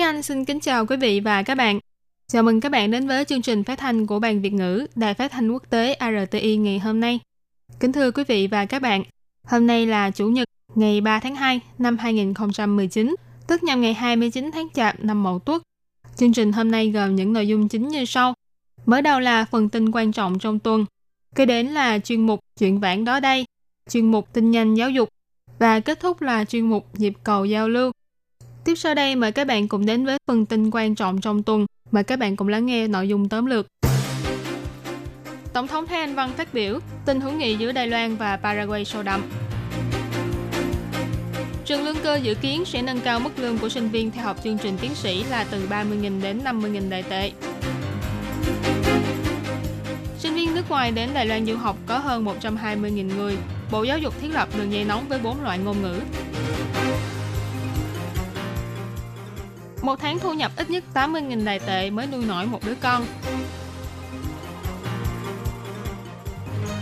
Thúy Anh xin kính chào quý vị và các bạn. Chào mừng các bạn đến với chương trình phát thanh của Ban Việt ngữ Đài Phát thanh Quốc tế RTI ngày hôm nay. Kính thưa quý vị và các bạn, hôm nay là Chủ nhật ngày 3 tháng 2 năm 2019, tức nhằm ngày 29 tháng Chạp năm Mậu Tuất. Chương trình hôm nay gồm những nội dung chính như sau. Mở đầu là phần tin quan trọng trong tuần, kế đến là chuyên mục chuyện vãng đó đây, chuyên mục tin nhanh giáo dục và kết thúc là chuyên mục nhịp cầu giao lưu. Tiếp sau đây, mời các bạn cùng đến với phần tin quan trọng trong tuần. Mời các bạn cùng lắng nghe nội dung tóm lược. Tổng thống Thái Anh Văn phát biểu, tình hữu nghị giữa Đài Loan và Paraguay sâu đậm. Trường lương cơ dự kiến sẽ nâng cao mức lương của sinh viên theo học chương trình tiến sĩ là từ 30.000 đến 50.000 đại tệ. Sinh viên nước ngoài đến Đài Loan du học có hơn 120.000 người. Bộ Giáo dục thiết lập đường dây nóng với 4 loại ngôn ngữ. Một tháng thu nhập ít nhất 80.000 đài tệ mới nuôi nổi một đứa con.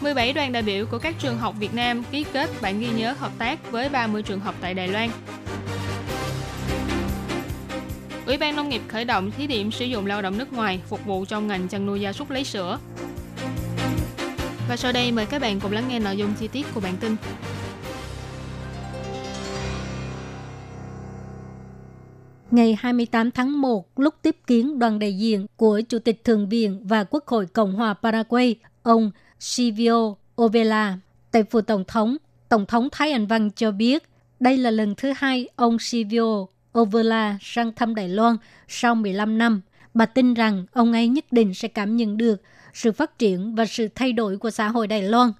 17 đoàn đại biểu của các trường học Việt Nam ký kết bản ghi nhớ hợp tác với 30 trường học tại Đài Loan. Ủy ban Nông nghiệp khởi động thí điểm sử dụng lao động nước ngoài phục vụ trong ngành chăn nuôi gia súc lấy sữa. Và sau đây mời các bạn cùng lắng nghe nội dung chi tiết của bản tin. Ngày 28 tháng 1, lúc tiếp kiến đoàn đại diện của Chủ tịch Thượng viện và Quốc hội Cộng hòa Paraguay, ông Silvio Ovela, tại phủ Tổng thống, Tổng thống Thái Anh Văn cho biết đây là lần thứ hai ông Silvio Ovela sang thăm Đài Loan sau 15 năm. Bà tin rằng ông ấy nhất định sẽ cảm nhận được sự phát triển và sự thay đổi của xã hội Đài Loan.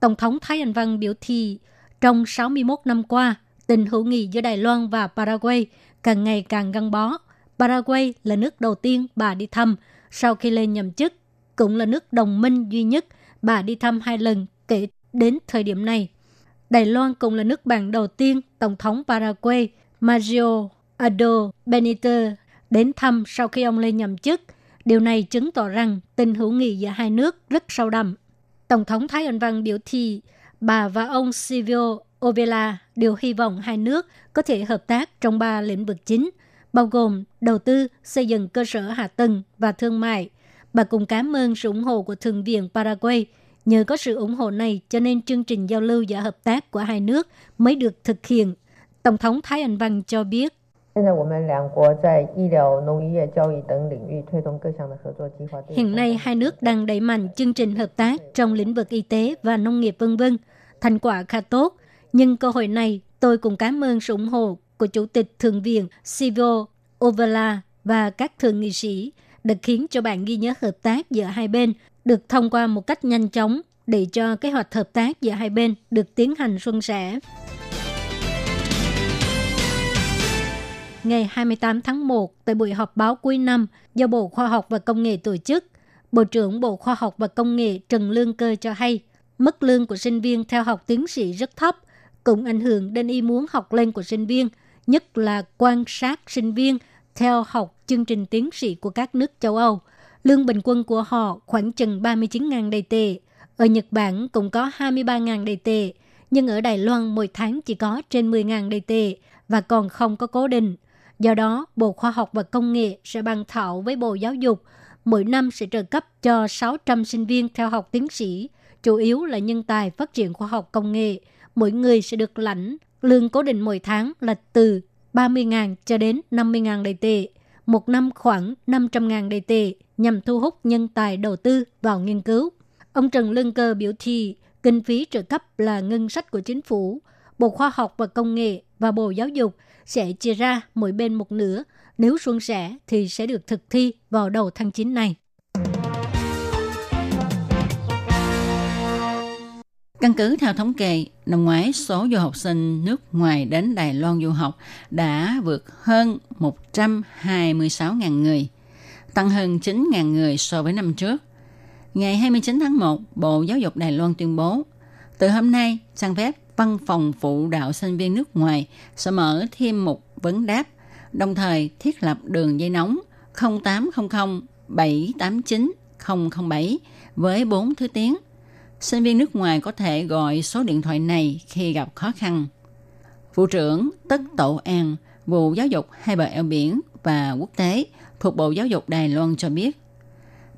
Tổng thống Thái Anh Văn biểu thị trong 61 năm qua, tình hữu nghị giữa Đài Loan và Paraguay càng ngày càng gắn bó. Paraguay là nước đầu tiên bà đi thăm sau khi lên nhậm chức, cũng là nước đồng minh duy nhất bà đi thăm hai lần kể đến thời điểm này. Đài Loan cũng là nước bạn đầu tiên Tổng thống Paraguay Mario Ado Benito đến thăm sau khi ông lên nhậm chức. Điều này chứng tỏ rằng tình hữu nghị giữa hai nước rất sâu đậm. Tổng thống Thái Anh Văn biểu thị bà và ông Silvio Ovela đều hy vọng hai nước có thể hợp tác trong ba lĩnh vực chính, bao gồm đầu tư, xây dựng cơ sở hạ tầng và thương mại. Bà cũng cảm ơn sự ủng hộ của Thượng viện Paraguay. Nhờ có sự ủng hộ này cho nên chương trình giao lưu và hợp tác của hai nước mới được thực hiện. Tổng thống Thái Anh Văn cho biết, Hiện nay hai nước đang đẩy mạnh chương trình hợp tác trong lĩnh vực y tế và nông nghiệp vân vân. Thành quả khá tốt, nhưng cơ hội này tôi cũng cảm ơn sự ủng hộ của Chủ tịch Thượng viện Silvio Ovala và các thượng nghị sĩ đã khiến cho bản ghi nhớ hợp tác giữa hai bên được thông qua một cách nhanh chóng để cho kế hoạch hợp tác giữa hai bên được tiến hành suôn sẻ. Ngày 28 tháng 1, tại buổi họp báo cuối năm do Bộ Khoa học và Công nghệ tổ chức, Bộ trưởng Bộ Khoa học và Công nghệ Trần Lương Cơ cho hay, mức lương của sinh viên theo học tiến sĩ rất thấp, cũng ảnh hưởng đến ý muốn học lên của sinh viên, nhất là quan sát sinh viên theo học chương trình tiến sĩ của các nước châu Âu. Lương bình quân của họ khoảng chừng 39.000 đầy tệ. Ở Nhật Bản cũng có 23.000 đầy tệ, nhưng ở Đài Loan mỗi tháng chỉ có trên 10.000 đầy tệ và còn không có cố định. Do đó, Bộ Khoa học và Công nghệ sẽ bàn thảo với Bộ Giáo dục mỗi năm sẽ trợ cấp cho 600 sinh viên theo học tiến sĩ, chủ yếu là nhân tài phát triển khoa học công nghệ. Mỗi người sẽ được lãnh lương cố định mỗi tháng là từ 30.000 cho đến 50.000 đầy tệ, một năm khoảng 500.000 đầy tệ nhằm thu hút nhân tài đầu tư vào nghiên cứu. Ông Trần Lương Cơ biểu thị kinh phí trợ cấp là ngân sách của chính phủ, Bộ Khoa học và Công nghệ và Bộ Giáo dục sẽ chia ra mỗi bên một nửa. Nếu suôn sẻ thì sẽ được thực thi vào đầu tháng 9 này. Căn cứ theo thống kê, năm ngoái số du học sinh nước ngoài đến Đài Loan du học đã vượt hơn 126.000 người, tăng hơn 9.000 người so với năm trước. Ngày 29 tháng 1, Bộ Giáo dục Đài Loan tuyên bố, từ hôm nay, trang web Văn phòng phụ đạo sinh viên nước ngoài sẽ mở thêm một vấn đáp, đồng thời thiết lập đường dây nóng 0800 789 007 với 4 thứ tiếng. Sinh viên nước ngoài có thể gọi số điện thoại này khi gặp khó khăn. Vụ trưởng Tất Tổ An, vụ giáo dục hai bờ eo biển và quốc tế thuộc Bộ Giáo dục Đài Loan cho biết,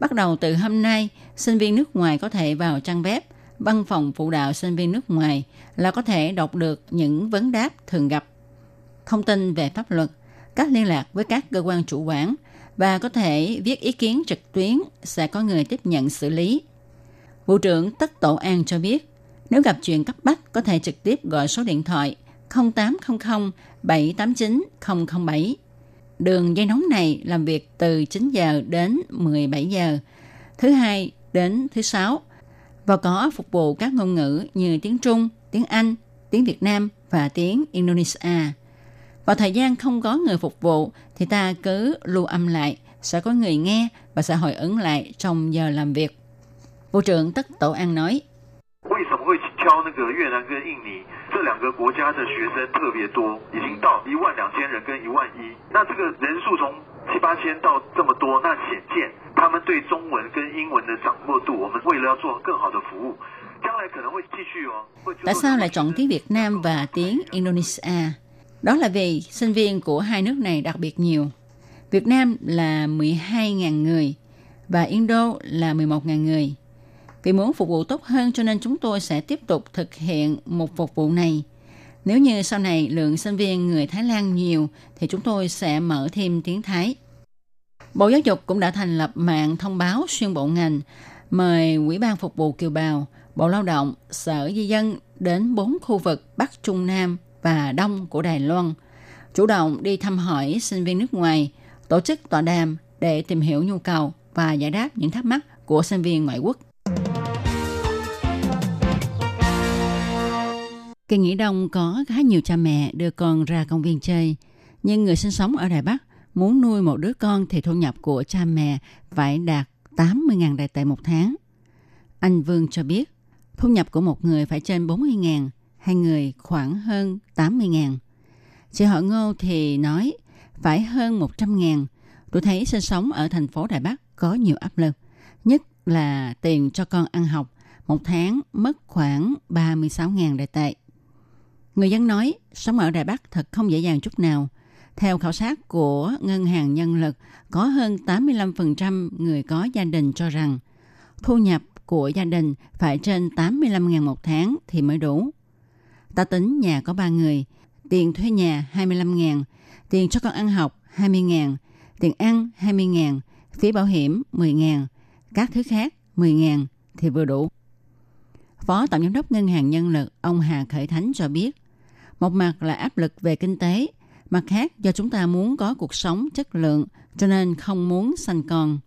bắt đầu từ hôm nay, sinh viên nước ngoài có thể vào trang web văn phòng phụ đạo sinh viên nước ngoài là có thể đọc được những vấn đáp thường gặp, thông tin về pháp luật, cách liên lạc với các cơ quan chủ quản và có thể viết ý kiến trực tuyến sẽ có người tiếp nhận xử lý. Vụ trưởng Tất Tổ An cho biết, nếu gặp chuyện cấp bách có thể trực tiếp gọi số điện thoại 0800 789 007. Đường dây nóng này làm việc từ 9 giờ đến 17 giờ, thứ hai đến thứ sáu và có phục vụ các ngôn ngữ như tiếng Trung, tiếng Anh, tiếng Việt Nam và tiếng Indonesia. Vào thời gian không có người phục vụ thì ta cứ lưu âm lại, sẽ có người nghe và sẽ hồi ứng lại trong giờ làm việc. Bộ trưởng Tất Tổ An nói, 为什么会挑那个越南跟印尼这两个国家的学生特别多，已经到一万两千人跟一万一，那这个人数从七八千到这么多，那显见他们对中文跟英文的掌握度，我们为了要做更好的服务，将来可能会继续哦。会 tại sao lại chọn tiếng Việt Nam và tiếng Indonesia? Đó là vì sinh viên của hai nước này đặc biệt nhiều. Việt Nam là 12.000 người và Indo là 11.000 người. Vì muốn phục vụ tốt hơn cho nên chúng tôi sẽ tiếp tục thực hiện một phục vụ này. nếu như sau này lượng sinh viên người Thái Lan nhiều thì chúng tôi sẽ mở thêm tiếng Thái. Bộ Giáo dục cũng đã thành lập mạng thông báo xuyên bộ ngành mời Ủy ban Phục vụ Kiều Bào, Bộ Lao động, Sở Di dân đến bốn khu vực Bắc, Trung, Nam và Đông của Đài Loan, chủ động đi thăm hỏi sinh viên nước ngoài, tổ chức tọa đàm để tìm hiểu nhu cầu và giải đáp những thắc mắc của sinh viên ngoại quốc. Kỳ nghỉ đông có khá nhiều cha mẹ đưa con ra công viên chơi, nhưng người sinh sống ở Đài Bắc muốn nuôi một đứa con thì thu nhập của cha mẹ phải đạt 80.000 đại tệ một tháng. Anh Vương cho biết, thu nhập của một người phải trên 40.000, hai người khoảng hơn 80.000. Chị họ Ngô thì nói phải hơn 100.000. Tôi thấy sinh sống ở thành phố Đài Bắc có nhiều áp lực, nhất là tiền cho con ăn học, một tháng mất khoảng 36.000 đại tệ. Người dân nói sống ở Đài Bắc thật không dễ dàng chút nào. Theo khảo sát của Ngân hàng Nhân lực, có hơn 85% người có gia đình cho rằng thu nhập của gia đình phải trên 85.000 một tháng thì mới đủ. Ta tính nhà có 3 người, tiền thuê nhà 25.000, tiền cho con ăn học 20.000, tiền ăn 20.000, phí bảo hiểm 10.000, các thứ khác 10.000 thì vừa đủ. Phó Tổng Giám đốc Ngân hàng Nhân lực ông Hà Khởi Thánh cho biết, một mặt là áp lực về kinh tế, mặt khác do chúng ta muốn có cuộc sống chất lượng cho nên không muốn sanh con.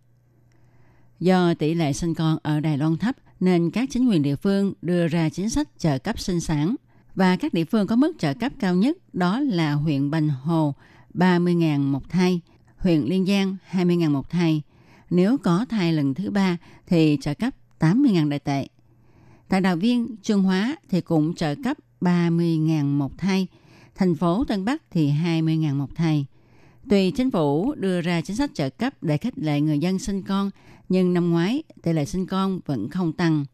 Do tỷ lệ sinh con ở Đài Loan thấp nên các chính quyền địa phương đưa ra chính sách trợ cấp sinh sản và các địa phương có mức trợ cấp cao nhất đó là huyện Bành Hồ 30.000 một thai, huyện Liên Giang 20.000 một thai. Nếu có thai lần thứ ba thì trợ cấp 80.000 đại tệ. Tại Đào Viên, Trương Hóa thì cũng trợ cấp 30.000 một thai, thành phố Tân Bắc thì 20.000 một thai. Tuy chính phủ đưa ra chính sách trợ cấp để khích lệ người dân sinh con, nhưng năm ngoái tỷ lệ sinh con vẫn không tăng.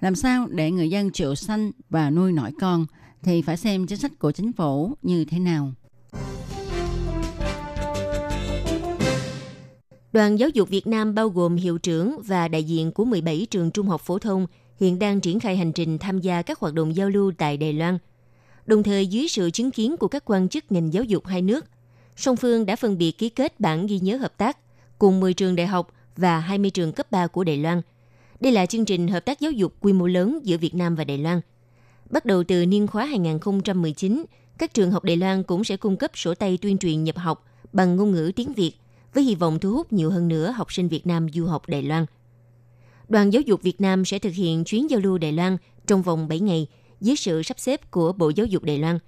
Làm sao để người dân chịu sanh và nuôi nổi con thì phải xem chính sách của chính phủ như thế nào. Đoàn giáo dục Việt Nam bao gồm hiệu trưởng và đại diện của 17 trường trung học phổ thông hiện đang triển khai hành trình tham gia các hoạt động giao lưu tại Đài Loan. Đồng thời dưới sự chứng kiến của các quan chức ngành giáo dục hai nước, song phương đã phân biệt ký kết bản ghi nhớ hợp tác cùng 10 trường đại học và 20 trường cấp 3 của Đài Loan. Đây là chương trình hợp tác giáo dục quy mô lớn giữa Việt Nam và Đài Loan. Bắt đầu từ niên khóa 2019, các trường học Đài Loan cũng sẽ cung cấp sổ tay tuyên truyền nhập học bằng ngôn ngữ tiếng Việt với hy vọng thu hút nhiều hơn nữa học sinh Việt Nam du học Đài Loan. Đoàn giáo dục Việt Nam sẽ thực hiện chuyến giao lưu Đài Loan trong vòng 7 ngày dưới sự sắp xếp của Bộ Giáo dục Đài Loan.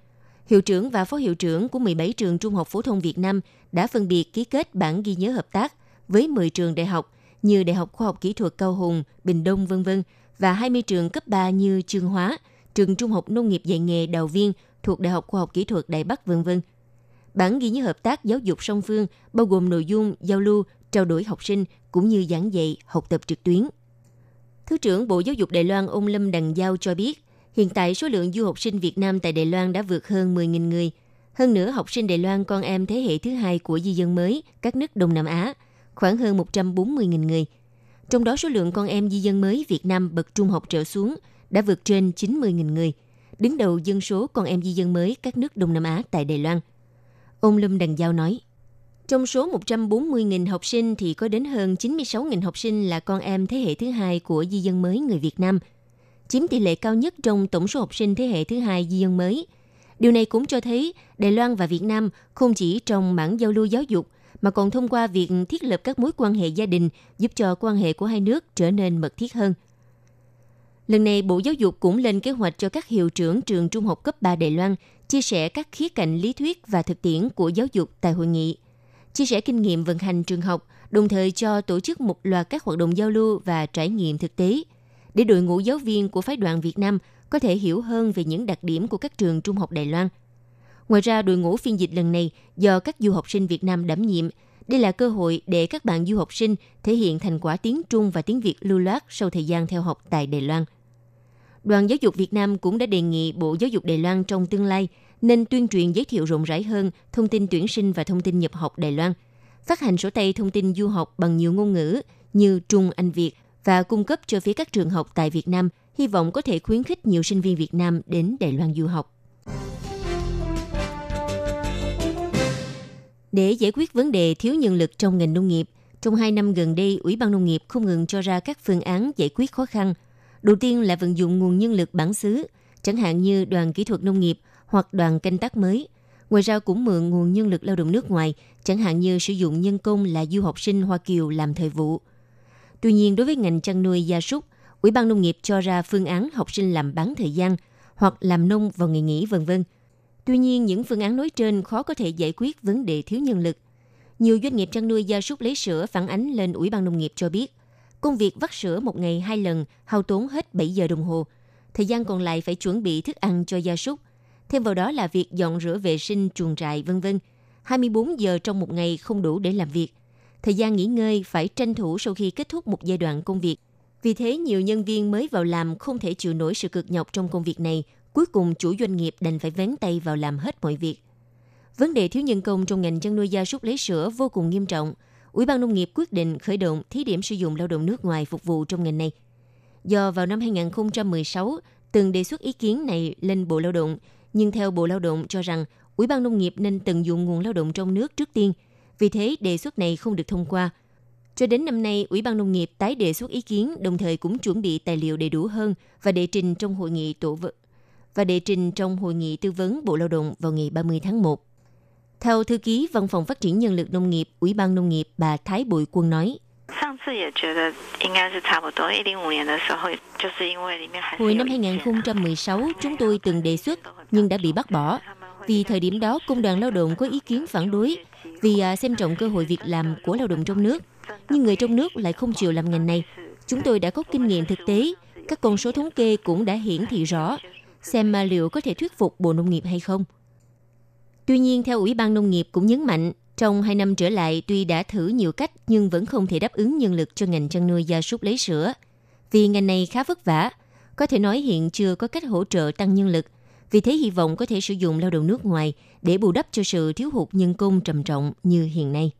Hiệu trưởng và phó hiệu trưởng của 17 trường trung học phổ thông Việt Nam đã phân biệt ký kết bản ghi nhớ hợp tác với 10 trường đại học như Đại học Khoa học Kỹ thuật Cao Hùng, Bình Đông v.v. và 20 trường cấp 3 như Trường Hóa, trường Trung học Nông nghiệp dạy nghề Đào Viên thuộc Đại học Khoa học Kỹ thuật Đài Bắc v.v. Bản ghi nhớ hợp tác giáo dục song phương bao gồm nội dung giao lưu, trao đổi học sinh cũng như giảng dạy, học tập trực tuyến. Thứ trưởng Bộ Giáo dục Đài Loan ông Lâm Đằng Giao cho biết, hiện tại số lượng du học sinh Việt Nam tại Đài Loan đã vượt hơn 10.000 người. Hơn nữa, học sinh Đài Loan con em thế hệ thứ hai của di dân mới các nước Đông Nam Á, khoảng hơn 140.000 người. Trong đó số lượng con em di dân mới Việt Nam bậc trung học trở xuống đã vượt trên 90.000 người, đứng đầu dân số con em di dân mới các nước Đông Nam Á tại Đài Loan. Ông Lâm Đằng Giao nói, trong số 140.000 học sinh thì có đến hơn 96.000 học sinh là con em thế hệ thứ hai của di dân mới người Việt Nam, chiếm tỷ lệ cao nhất trong tổng số học sinh thế hệ thứ hai di dân mới. Điều này cũng cho thấy Đài Loan và Việt Nam không chỉ trong mảng giao lưu giáo dục mà còn thông qua việc thiết lập các mối quan hệ gia đình giúp cho quan hệ của hai nước trở nên mật thiết hơn. Lần này, Bộ Giáo dục cũng lên kế hoạch cho các hiệu trưởng trường trung học cấp 3 Đài Loan chia sẻ các khía cạnh lý thuyết và thực tiễn của giáo dục tại hội nghị, chia sẻ kinh nghiệm vận hành trường học, đồng thời cho tổ chức một loạt các hoạt động giao lưu và trải nghiệm thực tế, để đội ngũ giáo viên của phái đoàn Việt Nam có thể hiểu hơn về những đặc điểm của các trường trung học Đài Loan. Ngoài ra, đội ngũ phiên dịch lần này do các du học sinh Việt Nam đảm nhiệm, đây là cơ hội để các bạn du học sinh thể hiện thành quả tiếng Trung và tiếng Việt lưu loát sau thời gian theo học tại Đài Loan. Đoàn Giáo dục Việt Nam cũng đã đề nghị Bộ Giáo dục Đài Loan trong tương lai nên tuyên truyền giới thiệu rộng rãi hơn thông tin tuyển sinh và thông tin nhập học Đài Loan, phát hành sổ tay thông tin du học bằng nhiều ngôn ngữ như Trung, Anh, Việt và cung cấp cho phía các trường học tại Việt Nam, hy vọng có thể khuyến khích nhiều sinh viên Việt Nam đến Đài Loan du học. Để giải quyết vấn đề thiếu nhân lực trong ngành nông nghiệp, trong hai năm gần đây, Ủy ban Nông nghiệp không ngừng cho ra các phương án giải quyết khó khăn – Đầu tiên là vận dụng nguồn nhân lực bản xứ, chẳng hạn như đoàn kỹ thuật nông nghiệp hoặc đoàn canh tác mới. Ngoài ra cũng mượn nguồn nhân lực lao động nước ngoài, chẳng hạn như sử dụng nhân công là du học sinh Hoa Kiều làm thời vụ. Tuy nhiên, đối với ngành chăn nuôi gia súc, Ủy ban Nông nghiệp cho ra phương án học sinh làm bán thời gian hoặc làm nông vào ngày nghỉ vân vân. Tuy nhiên, những phương án nói trên khó có thể giải quyết vấn đề thiếu nhân lực. Nhiều doanh nghiệp chăn nuôi gia súc lấy sữa phản ánh lên Ủy ban Nông nghiệp cho biết, Công việc vắt sữa một ngày hai lần hao tốn hết 7 giờ đồng hồ. Thời gian còn lại phải chuẩn bị thức ăn cho gia súc. Thêm vào đó là việc dọn rửa vệ sinh chuồng trại vân vân. 24 giờ trong một ngày không đủ để làm việc. Thời gian nghỉ ngơi phải tranh thủ sau khi kết thúc một giai đoạn công việc. Vì thế, nhiều nhân viên mới vào làm không thể chịu nổi sự cực nhọc trong công việc này. Cuối cùng, chủ doanh nghiệp đành phải vén tay vào làm hết mọi việc. Vấn đề thiếu nhân công trong ngành chăn nuôi gia súc lấy sữa vô cùng nghiêm trọng – Ủy ban Nông nghiệp quyết định khởi động thí điểm sử dụng lao động nước ngoài phục vụ trong ngành này. Do vào năm 2016 từng đề xuất ý kiến này lên Bộ Lao động, nhưng theo Bộ Lao động cho rằng Ủy ban Nông nghiệp nên tận dụng nguồn lao động trong nước trước tiên. Vì thế, đề xuất này không được thông qua. Cho đến năm nay, Ủy ban Nông nghiệp tái đề xuất ý kiến, đồng thời cũng chuẩn bị tài liệu đầy đủ hơn và đệ trình trong hội nghị tổ v... và đệ trình trong hội nghị tư vấn Bộ Lao động vào ngày 30 tháng 1. Theo thư ký Văn phòng Phát triển Nhân lực Nông nghiệp, Ủy ban Nông nghiệp bà Thái Bội Quân nói, Hồi năm 2016, chúng tôi từng đề xuất nhưng đã bị bác bỏ. Vì thời điểm đó, Công đoàn Lao động có ý kiến phản đối vì à, xem trọng cơ hội việc làm của lao động trong nước. Nhưng người trong nước lại không chịu làm ngành này. Chúng tôi đã có kinh nghiệm thực tế, các con số thống kê cũng đã hiển thị rõ, xem mà liệu có thể thuyết phục Bộ Nông nghiệp hay không. Tuy nhiên, theo Ủy ban Nông nghiệp cũng nhấn mạnh, trong hai năm trở lại tuy đã thử nhiều cách nhưng vẫn không thể đáp ứng nhân lực cho ngành chăn nuôi gia súc lấy sữa. Vì ngành này khá vất vả, có thể nói hiện chưa có cách hỗ trợ tăng nhân lực. Vì thế hy vọng có thể sử dụng lao động nước ngoài để bù đắp cho sự thiếu hụt nhân công trầm trọng như hiện nay.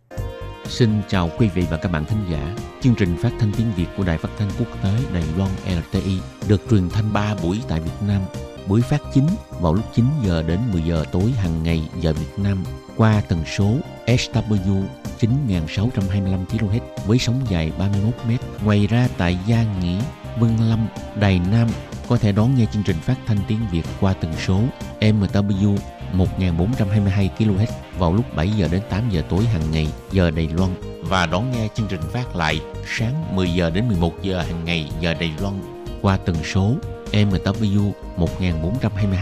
Xin chào quý vị và các bạn thính giả. Chương trình phát thanh tiếng Việt của Đài Phát thanh Quốc tế Đài Loan LTI được truyền thanh 3 buổi tại Việt Nam buổi phát chính vào lúc 9 giờ đến 10 giờ tối hàng ngày giờ Việt Nam qua tần số SW 9625 kHz với sóng dài 31 m. Ngoài ra tại Gia Nghĩa, Vân Lâm, Đài Nam có thể đón nghe chương trình phát thanh tiếng Việt qua tần số MW 1422 kHz vào lúc 7 giờ đến 8 giờ tối hàng ngày giờ Đài Loan và đón nghe chương trình phát lại sáng 10 giờ đến 11 giờ hàng ngày giờ Đài Loan qua tần số MW 1422